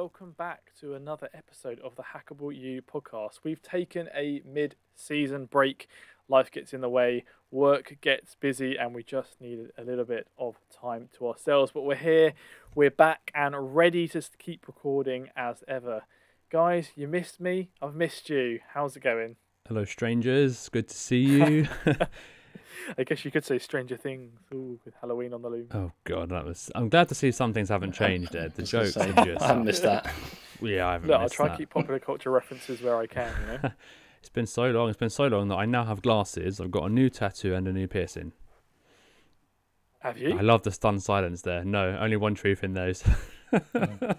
welcome back to another episode of the Hackable You podcast. We've taken a mid season break. Life gets in the way, work gets busy, and we just needed a little bit of time to ourselves. But we're here, we're back, and ready to keep recording as ever. Guys, you missed me, I've missed you. How's it going? Hello, strangers. Good to see you. I guess you could say Stranger Things Ooh, with Halloween on the loom. oh God, that was. I'm glad to see some things haven't changed. Ed. The I was gonna jokes are just. I haven't missed that. yeah, I haven't Look, I'll missed try that. to keep popular culture references where I can, you know. It's been so long. It's been so long that I now have glasses. I've got a new tattoo and a new piercing. Have you? I love the stunned silence there. No, only one truth in those.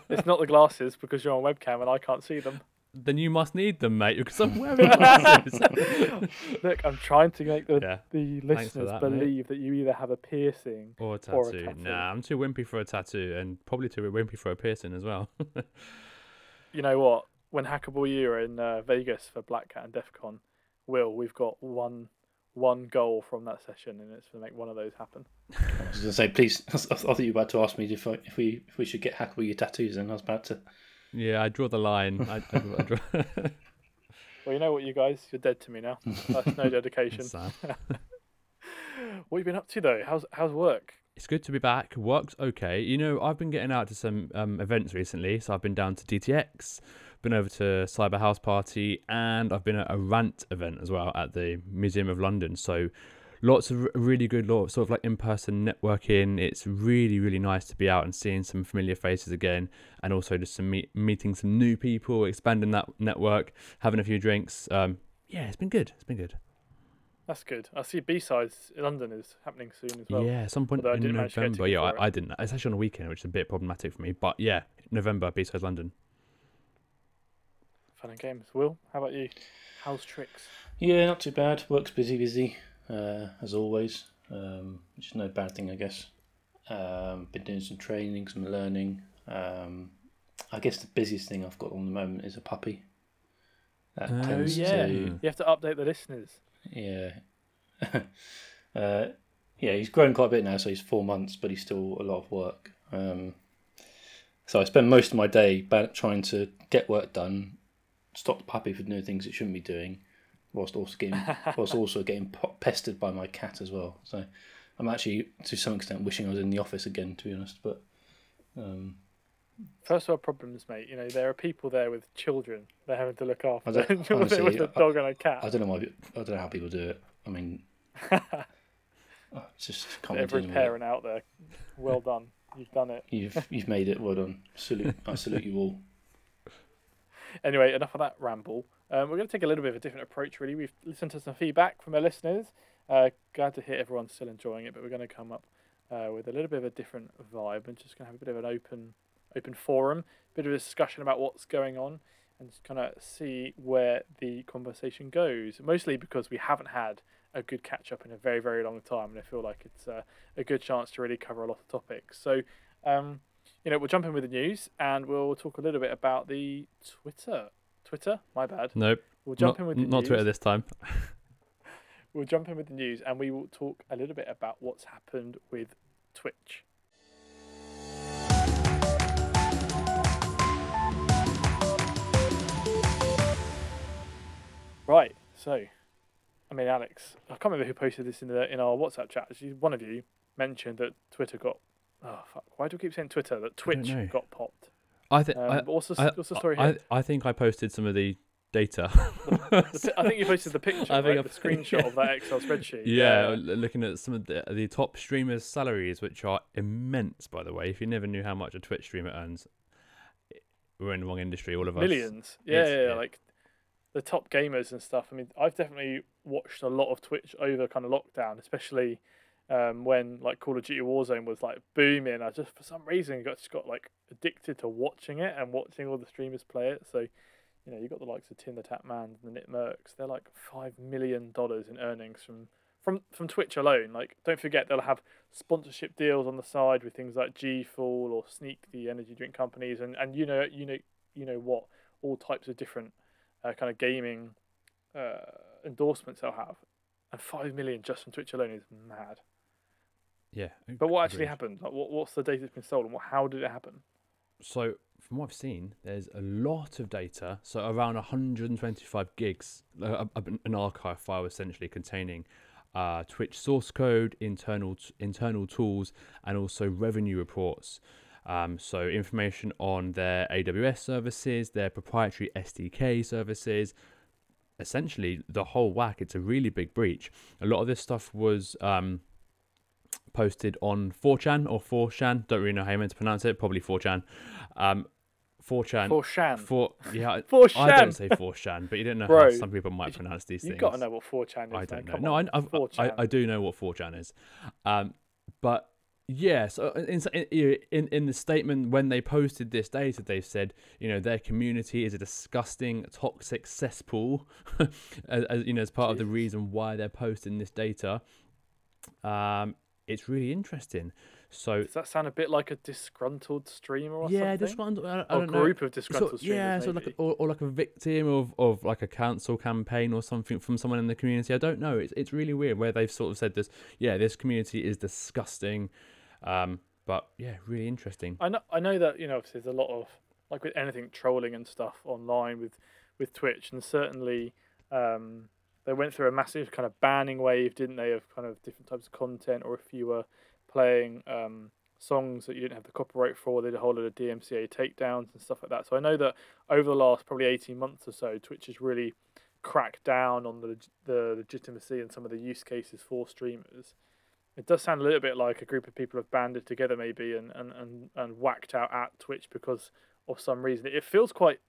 It's not the glasses because you're on webcam and I can't see them. Then you must need them, mate, because I'm wearing glasses. Look, I'm trying to make the, yeah, the listeners that, mate. believe that you either have a piercing. or a tattoo. Or a tattoo. Nah, I'm too wimpy for a tattoo, and probably too wimpy for a piercing as well. You know what? When Hackable You are in uh, Vegas for Black Hat and DEF CON, Will, we've got one one goal from that session, and it's to make one of those happen. I was going to say, please. I thought you were about to ask me if, I, if we if we should get hackable your tattoos, and I was about to. Yeah, I draw the line. I, I, I draw. Well, you know what, you guys, you're dead to me now. That's no dedication. Sad. What have you been up to though? How's how's work? It's good to be back. Work's okay. You know, I've been getting out to some um, events recently. So I've been down to DTX, been over to Cyber House Party, and I've been at a rant event as well at the Museum of London. So lots of really good, lot, sort of like in person networking. It's really, really nice to be out and seeing some familiar faces again, and also just some meet, meeting some new people, expanding that network, having a few drinks. Um, yeah, it's been good. It's been good. That's good. I see B sides in London is happening soon as well. yeah, some point although in didn't manage to get a November. Yeah, I, I didn't. It's actually on a weekend, which is a bit problematic for me. But yeah, November, B-Sides London. Fun and games. Will, how about you? How's tricks? Yeah, not too bad. Work's busy, busy, uh, as always. Um, which is no bad thing, I guess. Um, been doing some training, some learning. Um, I guess the busiest thing I've got on the moment is a puppy. That Oh, tends yeah. to You have to update the listeners. Yeah. uh, yeah, he's grown quite a bit now, so he's four months, but he's still a lot of work. Um, so I spend most of my day trying to get work done, stop the puppy from doing things it shouldn't be doing, whilst also getting whilst also getting pestered by my cat as well. So I'm actually to some extent wishing I was in the office again, to be honest. But um, First world problems, mate. You know, there are people there with children they're having to look after. I don't- honestly, with a I- dog and a I cat. don't know why I don't know how people do it. I mean, I just Every dealing with it. parent out there, well done. You've done it. You've you've made it. Well done. Salute. I salute you all. Anyway, enough of that ramble. Um, we're going to take a little bit of a different approach, really. We've listened to some feedback from our listeners. Uh, glad to hear everyone's still enjoying it, but we're going to come up uh, with a little bit of a different vibe and just going to have a bit of an open, open forum, a bit of a discussion about what's going on, and just kind of see where the conversation goes. Mostly because we haven't had a good catch up in a very, very long time, and I feel like it's uh, a good chance to really cover a lot of topics. So. Um, you know, we'll jump in with the news and we'll talk a little bit about the Twitter. Twitter, my bad. Nope. We'll jump not, in with the not news. Twitter this time. We'll jump in with the news and we will talk a little bit about what's happened with Twitch. Right, so, I mean, Alex, I can't remember who posted this in the in our WhatsApp chat. Actually, one of you mentioned that Twitter got. Oh fuck! Why do I keep saying Twitter? That Twitch got popped. I think. Um, I, what's the, I, what's the story I, here? I think I posted some of the data. The I think you posted the picture, I right? think the I- screenshot of that Excel spreadsheet. yeah, l- looking at some of the, the top streamers' salaries, which are immense, by the way. If you never knew how much a Twitch streamer earns, we're in the wrong industry, all of us. millions. Yeah, yeah, yeah, yeah. like the top gamers and stuff. I mean, I've definitely watched a lot of Twitch over kind of lockdown, especially um, when like Call of Duty Warzone was like booming. I just for some reason got just got like addicted to watching it and watching all the streamers play it. So. You know, you got the likes of TimTheTatman and the NICKMERCS. They're like five million dollars in earnings from from from Twitch alone. Like, don't forget they'll have sponsorship deals on the side with things like G Fuel or Sneak, the energy drink companies, and, and you know you know you know what all types of different uh, kind of gaming uh, endorsements they'll have, and five million just from Twitch alone is mad. Yeah. But what actually agreed. happened? Like, what what's the data that's been stolen? What how did it happen? So, from what I've seen, there's a lot of data. So around 125 gigs, uh, an archive file essentially containing uh, Twitch source code, internal t- internal tools, and also revenue reports. Um, so information on their AWS services, their proprietary SDK services, essentially the whole whack. It's a really big breach. A lot of this stuff was um, posted on 4chan or 4chan. Don't really know how you meant to pronounce it. Probably 4chan. Um, 4chan. 4chan. For yeah, 4chan. I don't say 4chan, but you don't know how some people might pronounce these You've things. got to know what 4chan is. I don't know. come No, on. I, I, I, do know what 4chan is. Um, but yeah, so in, in in in the statement when they posted this data, they said you know their community is a disgusting, toxic cesspool, as, as you know as part of the reason why they're posting this data. Um, it's really interesting. So Does that sound a bit like a disgruntled streamer or yeah, something? this one I, I or don't know. group of So- disgruntled streamers. yeah, so like maybe. a, or, or like a victim of, of like a cancel campaign or something from someone in the community. I don't know. It's it's really weird where they've sort of said this. Yeah, this community is disgusting, um, but yeah, really interesting. I know, I know that you know obviously there's a lot of like with anything trolling and stuff online with with Twitch, and certainly um, they went through a massive kind of banning wave, didn't they, of kind of different types of content, or if you were playing um, songs that you didn't have the copyright for, they did a whole lot of DMCA takedowns and stuff like that. So I know that over the last probably eighteen months or so, Twitch has really cracked down on the the legitimacy and some of the use cases for streamers. It does sound a little bit like a group of people have banded together maybe and, and, and, and whacked out at Twitch because of some reason. It feels quite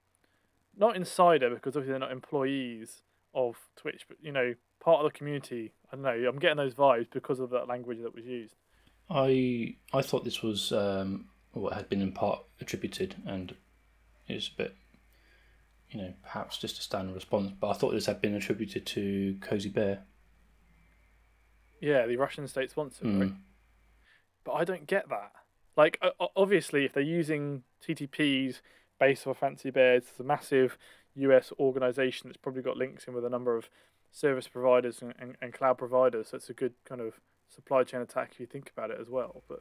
not insider because obviously they're not employees of Twitch, but you know, part of the community. I don't know, I'm getting those vibes because of that language that was used. I I thought this was um, what had been in part attributed, and it's a bit, you know, perhaps just a standard response. But I thought this had been attributed to Cozy Bear. Yeah, the Russian state sponsor, right? Mm. But I don't get that. Like, obviously, if they're using TTPs based off Fancy Bears, it's a massive US organization that's probably got links in with a number of service providers and, and, and cloud providers. So it's a good kind of supply chain attack if you think about it as well. But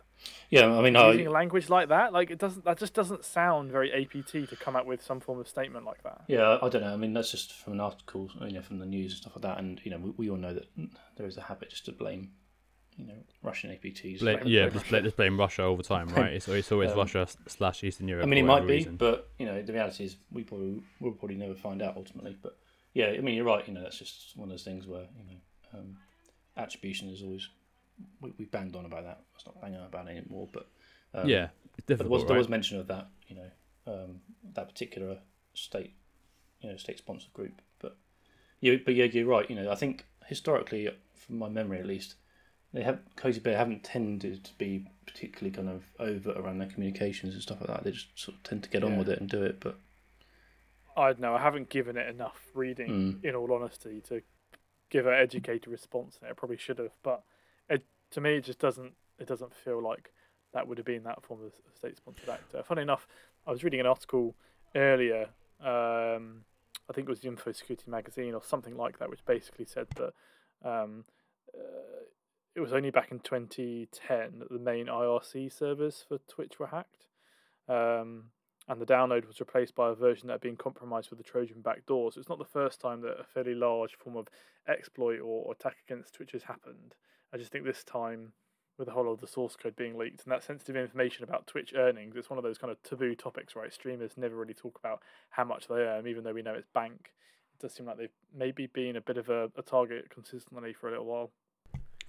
Yeah, I mean, using I, a language like that, like it doesn't, that just doesn't sound very APT to come out with some form of statement like that. yeah, I don't know. I mean, that's just from an article, you know, from the news and stuff like that. And you know, we, we all know that there is a habit just to blame, you know, Russian APTs. Bla- yeah, just, blame, just blame Russia all the time, right? It's, it's always Um, Russia slash Eastern Europe. I mean, it might be, reason. but you know, the reality is we probably we'll probably never find out ultimately. But yeah, I mean, you're right. You know, that's just one of those things where you know, um, attribution is always we, we banged on about that. Let's not bang on about it anymore. But um, yeah, there was there was mention of that. You know, um, that particular state, you know, state sponsored group. But yeah, but yeah, you're right. You know, I think historically, from my memory at least, they have Cozy Bear haven't tended to be particularly kind of overt around their communications and stuff like that. They just sort of tend to get on with it and do it. But I don't know. I haven't given it enough reading, Mm. in all honesty, to give an educated response. I probably should have, but it, to me, it just doesn't. It doesn't feel like that would have been that form of state-sponsored actor. Funny enough, I was reading an article earlier. Um, I think it was the Info Security magazine or something like that, which basically said that um, uh, it was only back in 2010 that the main IRC servers for Twitch were hacked. Um, and the download was replaced by a version that had been compromised with a Trojan backdoor. So it's not the first time that a fairly large form of exploit or, or attack against Twitch has happened. I just think this time, with the whole of the source code being leaked and that sensitive information about Twitch earnings, it's one of those kind of taboo topics, right? Streamers never really talk about how much they earn, even though we know it's bank. It does seem like they've maybe been a bit of a, a target consistently for a little while.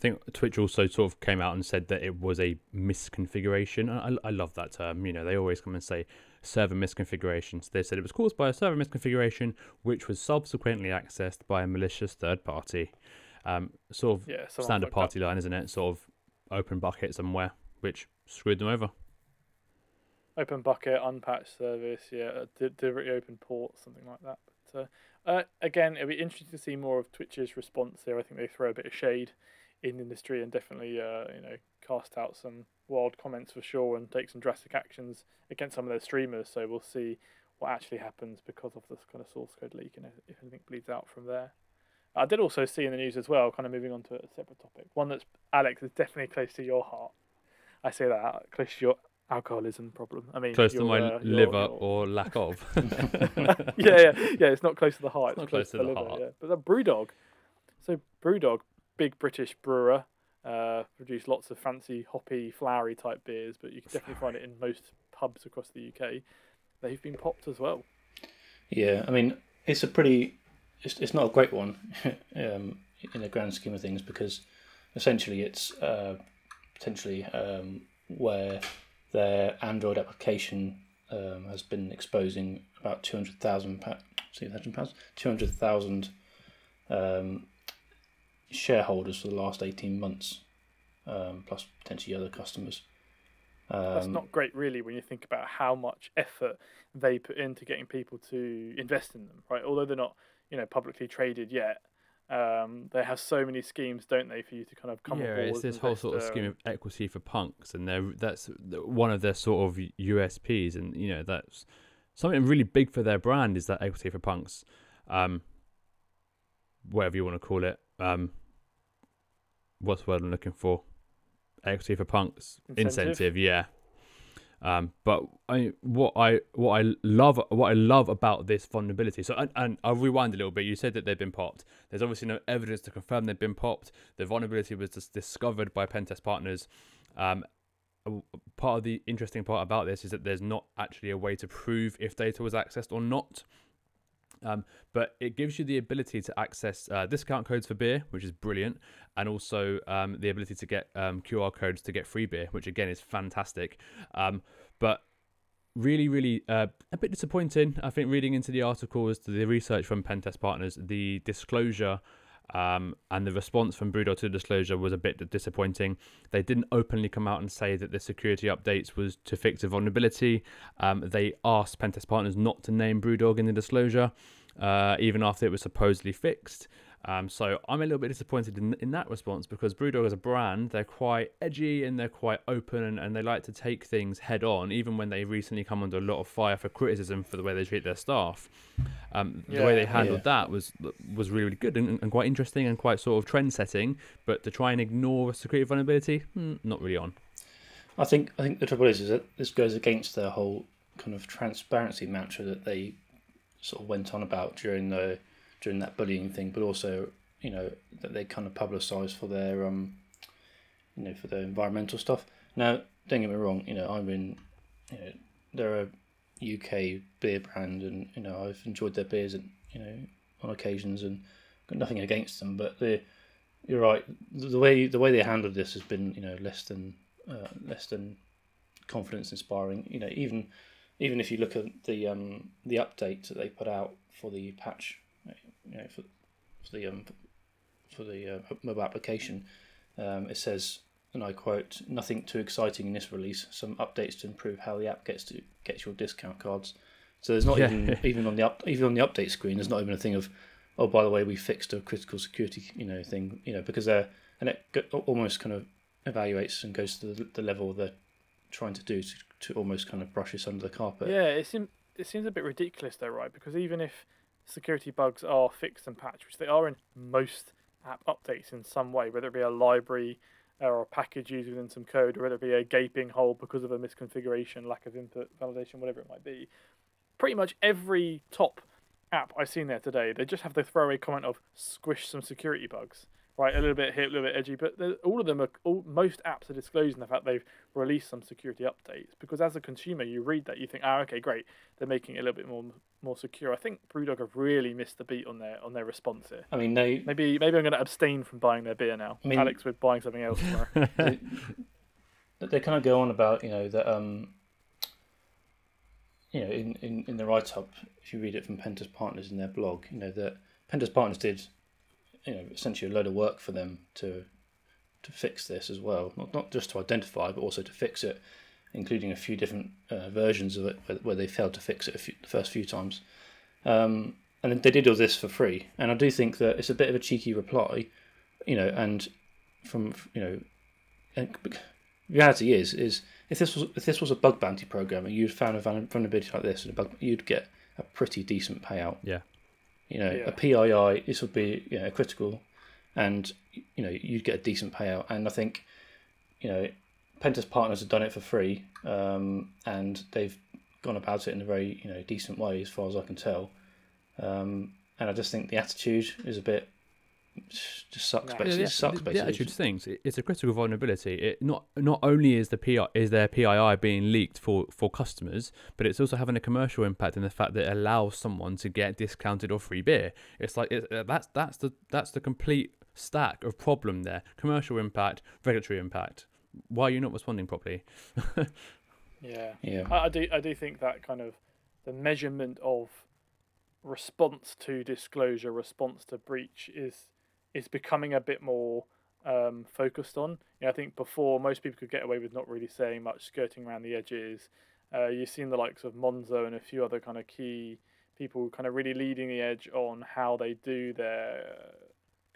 I think Twitch also sort of came out and said that it was a misconfiguration. I, I love that term. You know, they always come and say server misconfiguration. So they said it was caused by a server misconfiguration, which was subsequently accessed by a malicious third party. Um, sort of Yeah, standard party line, isn't it? Sort of open bucket somewhere, which screwed them over. Open bucket, unpatched service, yeah, di- deliberately open port, something like that. But uh, uh, again, it'll be interesting to see more of Twitch's response here. I think they throw a bit of shade in the industry and definitely, uh, you know, cast out some wild comments for sure and take some drastic actions against some of their streamers. So we'll see what actually happens because of this kind of source code leak and if, anything bleeds out from there. I did also see in the news as well, kind of moving on to a separate topic, one that's Alex is definitely close to your heart. I say that close to your alcoholism problem. I mean, Close to my uh, liver your- or lack of. yeah, yeah, yeah. It's not close to the heart. not It's close to the liver, heart. Yeah. But the BrewDog, so BrewDog, big British brewer, uh, produce lots of fancy hoppy, flowery type beers, but you can definitely find it in most pubs across the UK. They've been popped as well. Yeah, I mean, it's a pretty, it's, it's not a great one um, in the grand scheme of things because essentially it's uh, potentially um, where their Android application um, has been exposing about 200,000 pa- 200,000 pounds, 200,000 um, shareholders for the last 18 months, um, plus potentially other customers. Um, That's not great, really, when you think about how much effort they put into getting people to invest in them, right? Although they're not, you know, publicly traded yet, um, they have so many schemes, don't they, for you to kind of come yeah, it's this whole sort of scheme of equity for punks, and they're that's one of their sort of USPs, and you know that's something really big for their brand is that equity for punks, um, whatever you want to call it. Um, what's the word I'm looking for? Equity for punks, Incentive? incentive, yeah. Um, but I, what I what I love what I love about this vulnerability. So and, and I'll rewind a little bit. You said that they've been popped. There's obviously no evidence to confirm they've been popped. The vulnerability was just discovered by pentest partners. Um, part of the interesting part about this is that there's not actually a way to prove if data was accessed or not. Um, but it gives you the ability to access uh, discount codes for beer, which is brilliant, and also um, the ability to get um, QR codes to get free beer, which again is fantastic. Um, but really, really uh, a bit disappointing. I think reading into the article as to the research from Pentest Partners, the disclosure um, and the response from Brewdog to the disclosure was a bit disappointing. They didn't openly come out and say that the security updates was to fix a vulnerability. Um, they asked Pentest Partners not to name Brewdog in the disclosure, uh, even after it was supposedly fixed. Um, so I'm a little bit disappointed in, in that response because Brewdog as a brand, they're quite edgy and they're quite open and, and they like to take things head on, even when they recently come under a lot of fire for criticism for the way they treat their staff. Um, the way they handled Yeah. that was was really, really good and, and quite interesting and quite sort of trend setting. But to try and ignore a security vulnerability, hmm, not really on. I think I think the trouble is is that this goes against their whole kind of transparency mantra that they sort of went on about during the during that bullying thing, but also you know that they kind of publicise for their um you know for their environmental stuff. Now, don't get me wrong, you know I'm in you know they're a UK beer brand, and you know I've enjoyed their beers and you know on occasions and got nothing against them, but the you're right. The way the way they handled this has been you know less than uh, less than confidence inspiring. You know, even even if you look at the um, the update that they put out for the patch, you know, for, for the um, for the uh, mobile application, um, it says, and I quote, "Nothing too exciting in this release. Some updates to improve how the app gets to gets your discount cards." So there's not Yeah. even even on the up even on the update screen. There's not even a thing of, oh, by the way, we fixed a critical security, you know, thing, you know, because they're and it go- almost kind of evaluates and goes to the, the level they're trying to do to, to almost kind of brush this under the carpet. Yeah, it seems it seems a bit ridiculous though, right? Because even if security bugs are fixed and patched, which they are in most app updates in some way, whether it be a library uh, or a package used within some code, or whether it be a gaping hole because of a misconfiguration, lack of input validation, whatever it might be, pretty much every top app I've seen there today, they just have the throwaway comment of squish some security bugs. Right, a little bit here, a little bit edgy, but all of them are, all, most apps are disclosing the fact they've released some security updates. Because as a consumer, you read that, you think, ah, okay, great, they're making it a little bit more more secure. I think BrewDog have really missed the beat on their on their response here. I mean, they Maybe maybe I'm going to abstain from buying their beer now. I mean- Alex, we're buying something else tomorrow. they, they kind of go on about you know that um you know in, in, in the write up if you read it from Pentest Partners in their blog you know that Pentest Partners did you know essentially a load of work for them to to fix this as well not not just to identify but also to fix it including a few different uh, versions of it where, where they failed to fix it few, the first few times um, and they did all this for free and I do think that it's a bit of a cheeky reply you know and from you know reality is is if this was if this was a bug bounty program and you'd found a vulnerability like this, and bug, you'd get a pretty decent payout. Yeah. You know, Yeah. a PII this would be you know critical, and you know you'd get a decent payout. And I think you know Pentest partners have done it for free, um, and they've gone about it in a very you know decent way, as far as I can tell. Um, and I just think the attitude is a bit just sucks. Yeah. Basically, the, it sucks. the, Basically, the attitude things. It's a critical vulnerability. It not not only is the PI is their PII being leaked for for customers, but it's also having a commercial impact in the fact that it allows someone to get discounted or free beer. It's like it, uh, that's that's the that's the complete stack of problem there: commercial impact, regulatory impact. Why are you not responding properly? Yeah. yeah. I, I do I do think that kind of the measurement of response to disclosure, response to breach is is becoming a bit more um, focused on. You know, I think before most people could get away with not really saying much, skirting around the edges. Uh, you've seen the likes of Monzo and a few other kind of key people kind of really leading the edge on how they do their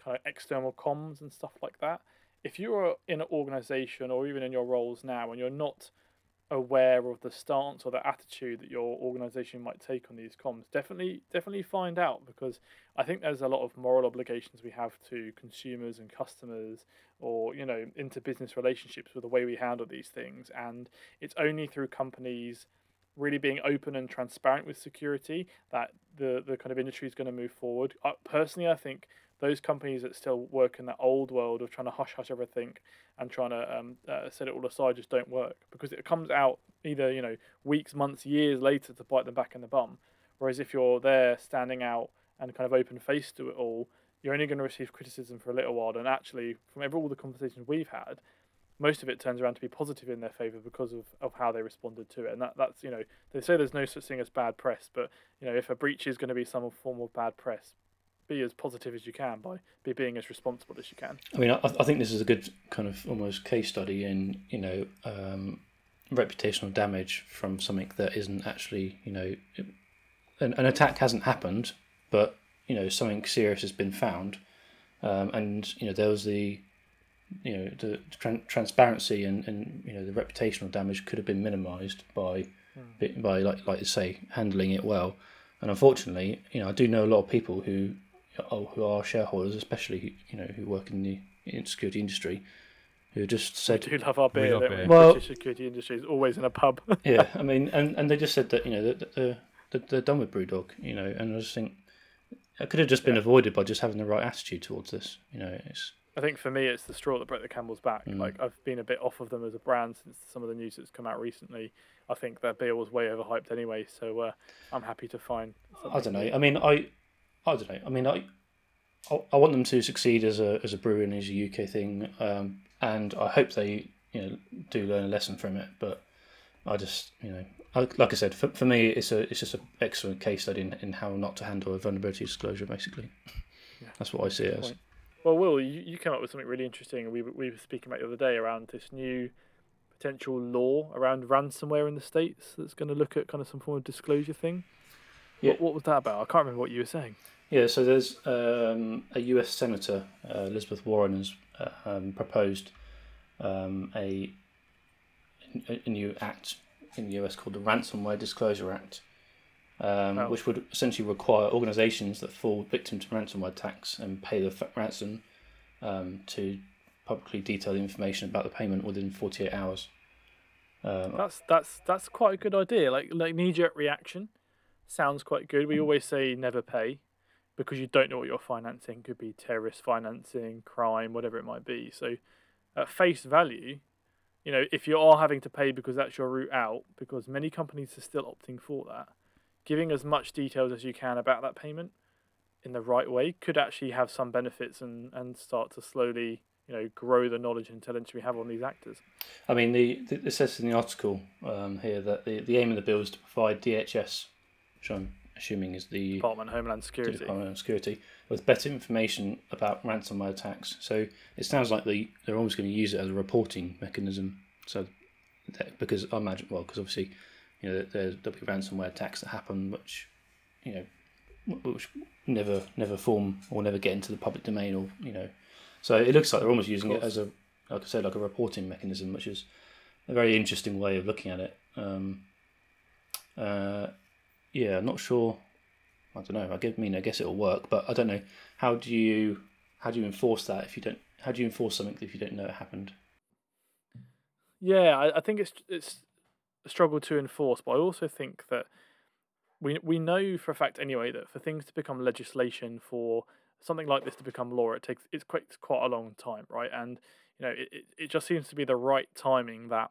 kind of external comms and stuff like that. If you're in an organization or even in your roles now and you're not aware of the stance or the attitude that your organization might take on these comms. Definitely definitely find out because i think there's a lot of moral obligations we have to consumers and customers or you know into business relationships with the way we handle these things. And it's only through companies really being open and transparent with security that the the kind of industry is going to move forward. Uh, personally i think those companies that still work in that old world of trying to hush hush everything and trying to um, uh, set it all aside just don't work because it comes out either you know weeks, months, years later to bite them back in the bum. Whereas if you're there standing out and kind of open faced to it all, you're only going to receive criticism for a little while. And actually, from every, all the conversations we've had, most of it turns around to be positive in their favour because of, of how they responded to it. And that, that's you know they say there's no such thing as bad press, but you know if a breach is going to be some form of bad press, be as positive as you can by be being as responsible as you can. I mean, I, I think this is a good kind of almost case study in you know um, reputational damage from something that isn't actually you know an, an attack hasn't happened, but you know something serious has been found, um, and you know there was the you know the tran- transparency and, and you know the reputational damage could have been minimised by Mm. by like like you say handling it well. And unfortunately, you know, I do know a lot of people who who are shareholders, especially you know who work in the security industry, who just We said, do love our We beer. love don't we? beer. Well- British security industry is always in a pub. yeah, I mean, and, and they just said that you know that the, the they're done with BrewDog, you know, and I just think it could have just been Yeah. avoided by just having the right attitude towards this, you know. It's I think for me, it's the straw that broke the camel's back. Mm. Like I've been a bit off of them as a brand since some of the news that's come out recently. I think their beer was way overhyped anyway, so uh, I'm happy to find. I don't know. I mean, I I don't know. I mean, I I, I want them to succeed as a as a brewery and as a UK thing, um, and I hope they you know do learn a lesson from it. But I just you know, I, like I said, for, for me, it's a it's just an excellent case study in, in how not to handle a vulnerability disclosure. Basically, Yeah. that's what I see it as. Point. Well, Will, you, you came up with something really interesting, we were- we were speaking about the other day around this new potential law around ransomware in the states that's going to look at kind of some form of disclosure thing. Yeah. What, what was that about? I can't remember what you were saying. Yeah, so there's um, a US Senator, uh, Elizabeth Warren, has uh, um, proposed um, a, a new act in the US called the Ransomware Disclosure Act, um, Oh. which would essentially require organisations that fall victim to ransomware attacks and pay the ransom um, to publicly detail the information about the payment within 48 hours. Um, That's that's that's quite a good idea. Like like knee jerk reaction sounds quite good. We always say never pay because you don't know what you're financing. Could be terrorist financing, crime, whatever it might be. So at face value, you know, if you are having to pay because that's your route out, because many companies are still opting for that, giving as much details as you can about that payment in the right way could actually have some benefits and, and start to slowly, you know, grow the knowledge and intelligence we have on these actors. I mean, the, the it says in the article um, here that the, the aim of the bill is to provide DHS, which I'm assuming is the Department of Homeland Security. Department of Security, with better information about ransomware attacks. So it sounds like they they're almost going to use it as a reporting mechanism. So that, because I imagine, well, because obviously, you know, there, there'll be ransomware attacks that happen, which you know, which never never form or never get into the public domain, or you know, so it looks like they're almost using it as a, like I said, like a reporting mechanism, which is a very interesting way of looking at it. Um, uh, yeah, I'm not sure. I don't know. I mean, I guess it'll work, but I don't know. How do you how do you enforce that if you don't? How do you enforce something if you don't know it happened? Yeah, I, I think it's it's a struggle to enforce, but I also think that we we know for a fact anyway that for things to become legislation for something like this to become law, it takes it's quite quite a long time, right? And you know, it, it, it just seems to be the right timing that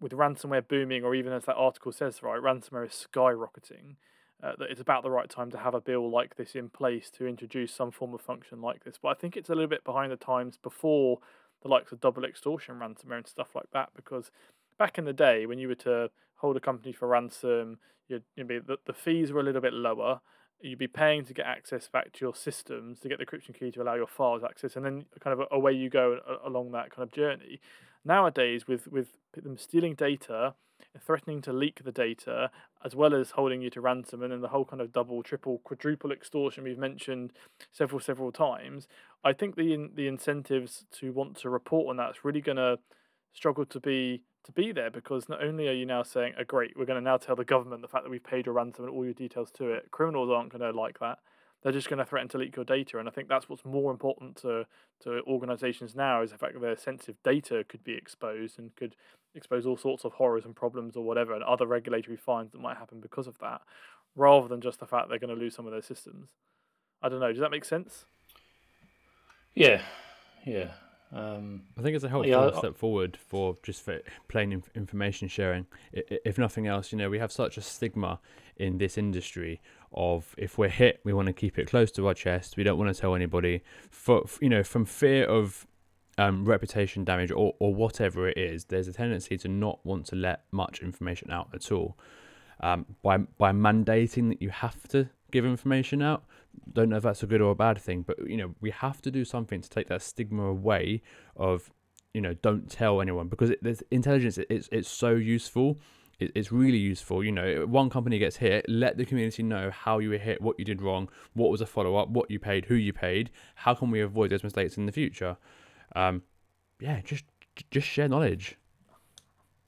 with ransomware booming, or even as that article says, right, ransomware is skyrocketing. Uh, that it's about the right time to have a bill like this in place to introduce some form of function like this. But I think it's a little bit behind the times before the likes of double extortion ransomware and stuff like that. Because back in the day, when you were to hold a company for ransom, you'd, you'd be the, the fees were a little bit lower. You'd be paying to get access back to your systems to get the encryption key to allow your files access, and then kind of away you go along that kind of journey. Nowadays, with with them stealing data, threatening to leak the data, as well as holding you to ransom, and then the whole kind of double, triple, quadruple extortion we've mentioned several, several times. I think the the incentives to want to report on that's really going to struggle to be to be there because not only are you now saying, "Oh, great, we're going to now tell the government the fact that we've paid your ransom and all your details to it," criminals aren't going to like that they're just going to threaten to leak your data. And I think that's what's more important to to organisations now is the fact that their sensitive data could be exposed and could expose all sorts of horrors and problems or whatever, and other regulatory fines that might happen because of that, rather than just the fact they're going to lose some of their systems. I don't know. Does that make sense? Yeah, yeah. Um, I think it's a helpful yeah, step forward for just for plain information sharing. If nothing else, you know, we have such a stigma in this industry of if we're hit, we want to keep it close to our chest. We don't want to tell anybody, for you know, from fear of um, reputation damage or or whatever it is. There's a tendency to not want to let much information out at all. Um, by by mandating that you have to give information out, don't know if that's a good or a bad thing, but you know we have to do something to take that stigma away of you know don't tell anyone because it, intelligence. It's it's so useful it's really useful. You know, one company gets hit, let the community know how you were hit, what you did wrong, what was a follow up, what you paid, who you paid, how can we avoid those mistakes in the future. Um, yeah, just just share knowledge.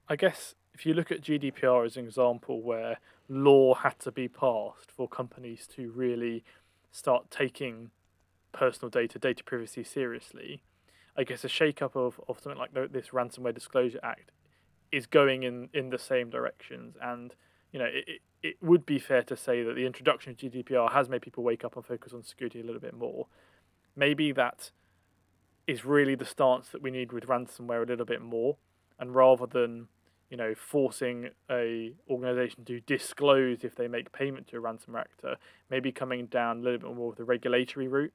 I guess if you look at GDPR as an example where law had to be passed for companies to really start taking personal data, data privacy seriously, I guess a shake up of, of something like this Ransomware Disclosure Act is going in, in the same directions. And, you know, it, it would be fair to say that the introduction of GDPR has made people wake up and focus on security a little bit more. Maybe that is really the stance that we need with ransomware a little bit more. And rather than, you know, forcing a organization to disclose if they make payment to a ransomware actor, maybe coming down a little bit more of the regulatory route.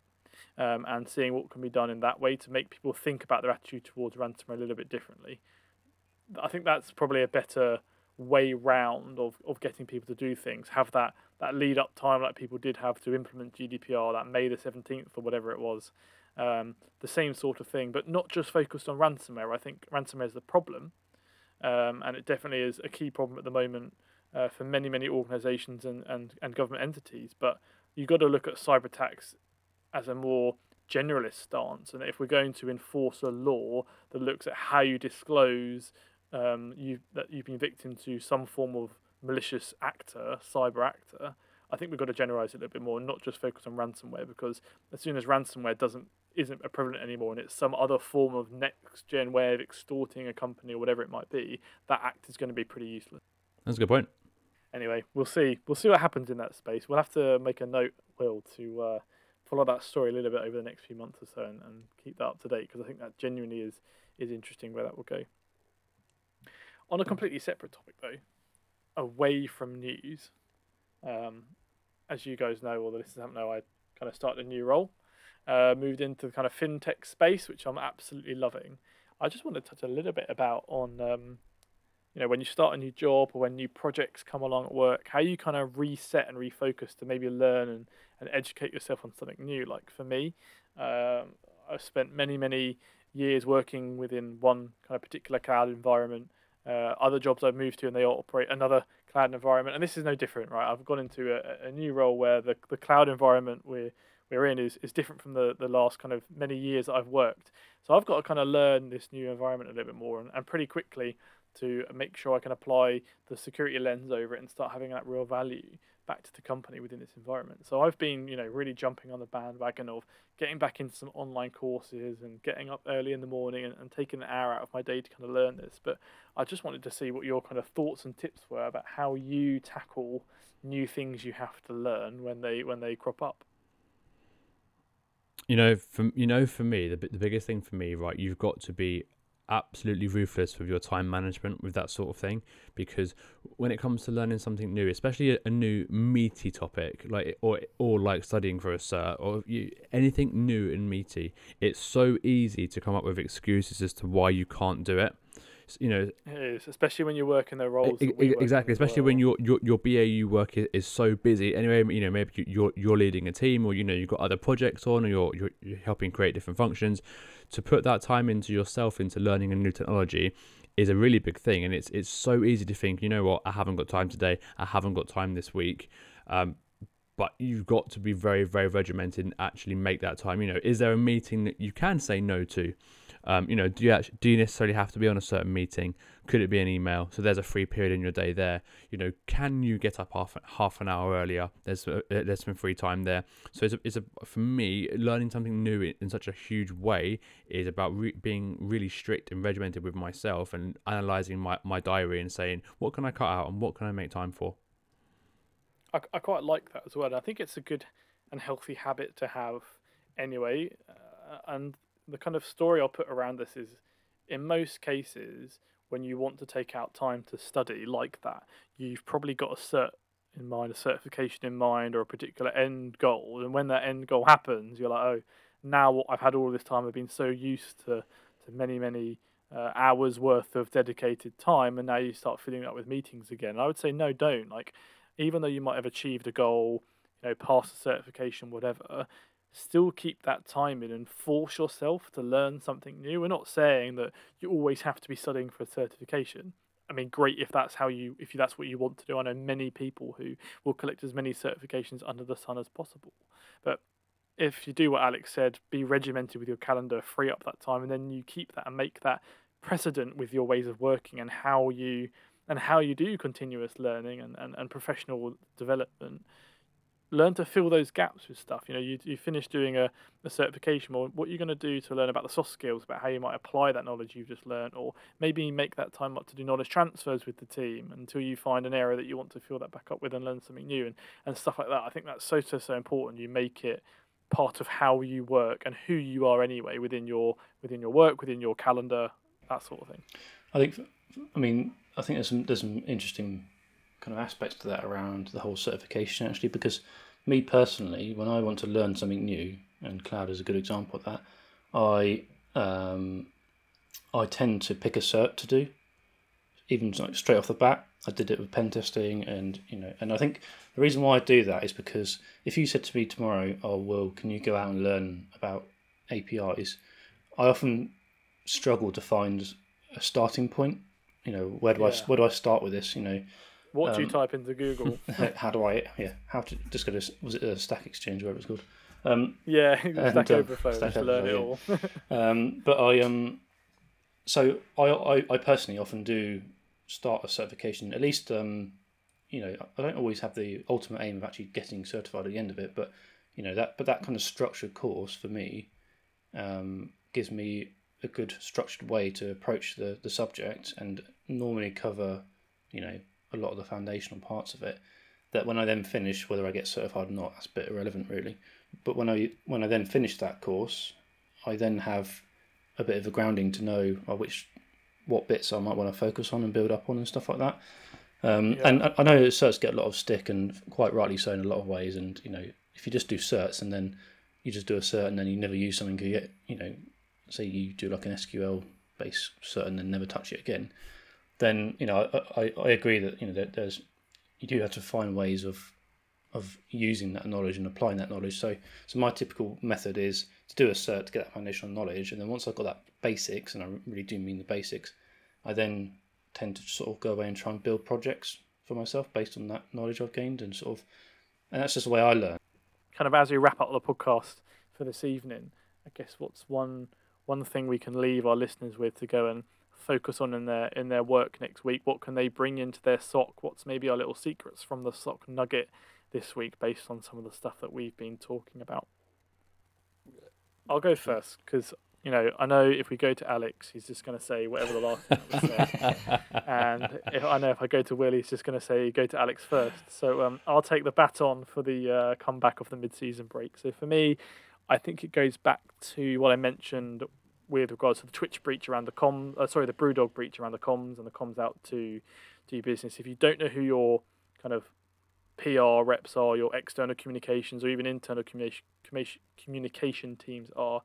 Um, and seeing what can be done in that way to make people think about their attitude towards ransomware a little bit differently. I think that's probably a better way round of, of getting people to do things. Have that, that lead up time like people did have to implement GDPR, that May the 17th or whatever it was. Um, the same sort of thing, but not just focused on ransomware. I think ransomware is the problem, um, and it definitely is a key problem at the moment uh, for many, many organizations and, and, and government entities. But you've got to look at cyber attacks as a more generalist stance. And if we're going to enforce a law that looks at how you disclose um, you that you've been victim to some form of malicious actor, cyber actor, I think we've got to generalize it a little bit more and not just focus on ransomware because as soon as ransomware doesn't isn't prevalent anymore and it's some other form of next gen way of extorting a company or whatever it might be, that act is going to be pretty useless. That's a good point. Anyway, we'll see. We'll see what happens in that space. We'll have to make a note, Will, to uh, follow that story a little bit over the next few months or so and, and keep that up to date because I think that genuinely is is interesting where that will go. On a completely separate topic, though, away from news, um, as you guys know, or the listeners haven't know, I kind of started a new role, uh, moved into the kind of fintech space, which I'm absolutely loving. I just want to touch a little bit about on, um, you know, when you start a new job or when new projects come along at work, how you kind of reset and refocus to maybe learn and, and educate yourself on something new. Like for me, um, I've spent many, many years working within one kind of particular cloud environment uh, other jobs I've moved to and they operate another cloud environment. And this is no different, right? I've gone into a, a new role where the, the cloud environment we're, we're in is, is different from the, the last kind of many years that I've worked. So I've got to kind of learn this new environment a little bit more and, and pretty quickly to make sure I can apply the security lens over it and start having that real value back to the company within this environment. So I've been, you know, really jumping on the bandwagon of getting back into some online courses and getting up early in the morning and, and taking an hour out of my day to kind of learn this. But I just wanted to see what your kind of thoughts and tips were about how you tackle new things you have to learn when they when they crop up. You know, for you know, for me, the the biggest thing for me, right, you've got to be absolutely ruthless with your time management with that sort of thing because when it comes to learning something new especially a, a new meaty topic like or or like studying for a cert or you, anything new and meaty it's so easy to come up with excuses as to why you can't do it you know, especially when you're working the roles. exactly, especially well. when your your your BAU work is, is so busy. Anyway, you know, maybe you're you're leading a team, or you know, you've got other projects on, or you're you're, you're helping create different functions. To put that time into yourself, into learning a new technology, is a really big thing, and it's it's so easy to think, you know what, I haven't got time today, I haven't got time this week. Um, but you've got to be very, very regimented and actually make that time. You know, is there a meeting that you can say no to? Um, you know, do you actually, do you necessarily have to be on a certain meeting? Could it be an email? So there's a free period in your day there. You know, can you get up half half an hour earlier? There's uh, there's some free time there. So it's a, it's a for me learning something new in, in such a huge way is about re- being really strict and regimented with myself and analyzing my, my diary and saying what can I cut out and what can I make time for. I, I quite like that as well. I think it's a good and healthy habit to have anyway. Uh, and the kind of story I'll put around this is in most cases, when you want to take out time to study like that, you've probably got a cert in mind, a certification in mind, or a particular end goal. And when that end goal happens, you're like, oh, now what I've had all this time, I've been so used to, to many, many uh, hours worth of dedicated time, and now you start filling up with meetings again. And I would say, no, don't. Like, even though you might have achieved a goal, you know, pass a certification, whatever, still keep that time in and force yourself to learn something new. We're not saying that you always have to be studying for a certification. I mean, great if that's how you, if that's what you want to do. I know many people who will collect as many certifications under the sun as possible. But if you do what Alex said, be regimented with your calendar, free up that time, and then you keep that and make that precedent with your ways of working and how you and how you do continuous learning and, and, and professional development learn to fill those gaps with stuff. You know, you, you finish doing a, a certification, or what you're going to do to learn about the soft skills, about how you might apply that knowledge you've just learned, or maybe make that time up to do knowledge transfers with the team until you find an area that you want to fill that back up with and learn something new and, and stuff like that. I think that's so, so, so important. You make it part of how you work and who you are anyway within your within your work, within your calendar, that sort of thing. I think, I mean, I think there's some there's some interesting kind of aspects to that around the whole certification actually because me personally when i want to learn something new and cloud is a good example of that i um, i tend to pick a cert to do even like straight off the bat. I did it with pen testing and you know and i think the reason why i do that is because if you said to me tomorrow oh well can you go out and learn about apis i often struggle to find a starting point. You know where do yeah. i where do i start with this? You know what do you um, type into Google? how do I? Yeah, how to just go to was it a Stack Exchange where it was called? Um, yeah, Stack um, Overflow. Stack just learn it all. um, but I um, so I, I I personally often do start a certification. At least um, you know, I don't always have the ultimate aim of actually getting certified at the end of it, but you know that but that kind of structured course for me um, gives me a good structured way to approach the the subject and normally cover you know a lot of the foundational parts of it. That when I then finish, whether I get certified or not, that's a bit irrelevant really. But when I when I then finish that course, I then have a bit of a grounding to know uh, which what bits I might want to focus on and build up on and stuff like that. Um, yeah. And I know certs get a lot of stick and quite rightly so in a lot of ways. And you know, if you just do certs and then you just do a cert and then you never use something, you get you know, say you do like an SQL based cert and then never touch it again then you know I, I, agree that you know that there's you do have to find ways of of using that knowledge and applying that knowledge. So so my typical method is to do a cert to get that foundational knowledge, and then once I've got that basics, and I really do mean the basics, I then tend to sort of go away and try and build projects for myself based on that knowledge I've gained, and sort of, and that's just the way I learn. Kind of as we wrap up the podcast for this evening, I guess what's one one thing we can leave our listeners with to go and focus on in their in their work next week? What can they bring into their SOC? What's maybe our little secrets from the SOC nugget this week based on some of the stuff that we've been talking about? I'll go first because you know I know if we go to Alex, he's just going to say whatever the last thing was said, and if, I know if I go to Will, he's just going to say go to Alex first. So um, I'll take the baton for the uh, comeback of the mid-season break. So for me, I think it goes back to what I mentioned with regards to the Twitch breach around the com, uh, sorry, the BrewDog breach around the comms and the comms out to do business. If you don't know who your kind of PR reps are, your external communications, or even internal communication communication teams are,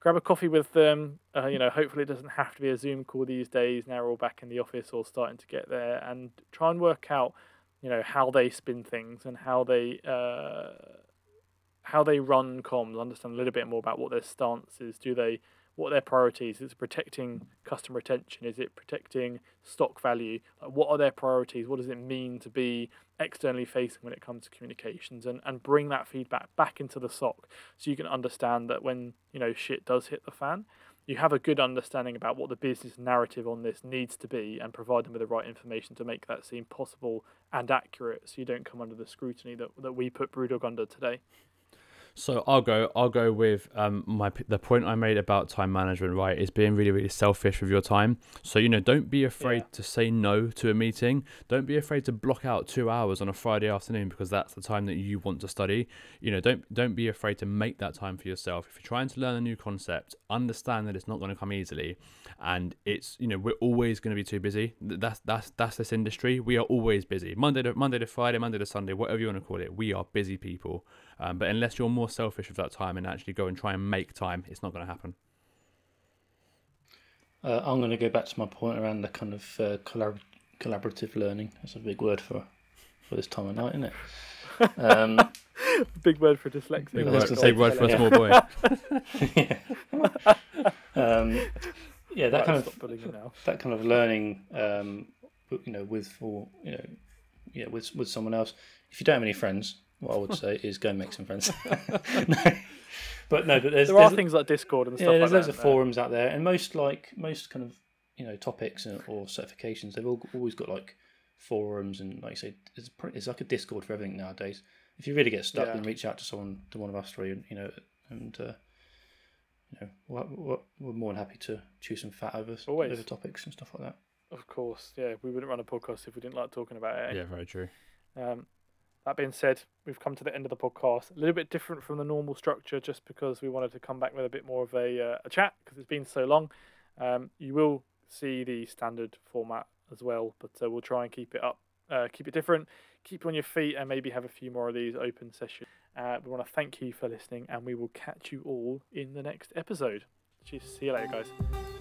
grab a coffee with them. Uh, you know, hopefully it doesn't have to be a Zoom call these days. Now we're all back in the office or starting to get there, and try and work out, you know, how they spin things and how they. Uh, how they run comms, understand a little bit more about what their stance is. Do they what are their priorities? Is it protecting customer retention? Is it protecting stock value? Like what are their priorities? What does it mean to be externally facing when it comes to communications? And, and bring that feedback back into the SOC so you can understand that when you know shit does hit the fan, you have a good understanding about what the business narrative on this needs to be and provide them with the right information to make that seem possible and accurate so you don't come under the scrutiny that, that we put Brewdog under today. So I'll go. I'll go with um my the point I made about time management. Right, is being really really selfish with your time. So you know, don't be afraid yeah. to say no to a meeting. Don't be afraid to block out two hours on a Friday afternoon because that's the time that you want to study. You know, don't don't be afraid to make that time for yourself. If you're trying to learn a new concept, understand that it's not going to come easily, and it's you know we're always going to be too busy. That's that's that's this industry. We are always busy. Monday to Monday to Friday, Monday to Sunday, whatever you want to call it. We are busy people. Um, but unless you're more selfish with that time and actually go and try and make time, it's not going to happen. Uh, I'm going to go back to my point around the kind of uh, collabor- collaborative learning. That's a big word for for this time of night, isn't it? Um, big word for dyslexia. Big word, big word for a small boy. yeah. Um, yeah, that kind of that kind of learning, um, you know, with for you know, yeah, with with someone else. If you don't have any friends, what I would say is go and make some friends. no. But no, but there's, there are things like Discord and stuff. Yeah, there's like loads of forums out there, and most like most kind of you know topics or certifications, they've all, always got like forums and like you say, it's, it's like a Discord for everything nowadays. If you really get stuck, yeah. then reach out to someone, to one of us three, you know, and uh, you know, we're, we're, more than happy to choose some fat over Always. over topics and stuff like that. Of course, yeah, we wouldn't run a podcast if we didn't like talking about it. Yeah, very true. Um, that being said, we've come to the end of the podcast. A little bit different from the normal structure, just because we wanted to come back with a bit more of a, uh, a chat because it's been so long. Um, you will see the standard format as well, but uh, we'll try and keep it up, uh, keep it different, keep you on your feet, and maybe have a few more of these open sessions. Uh, we want to thank you for listening, and we will catch you all in the next episode. See you later, guys.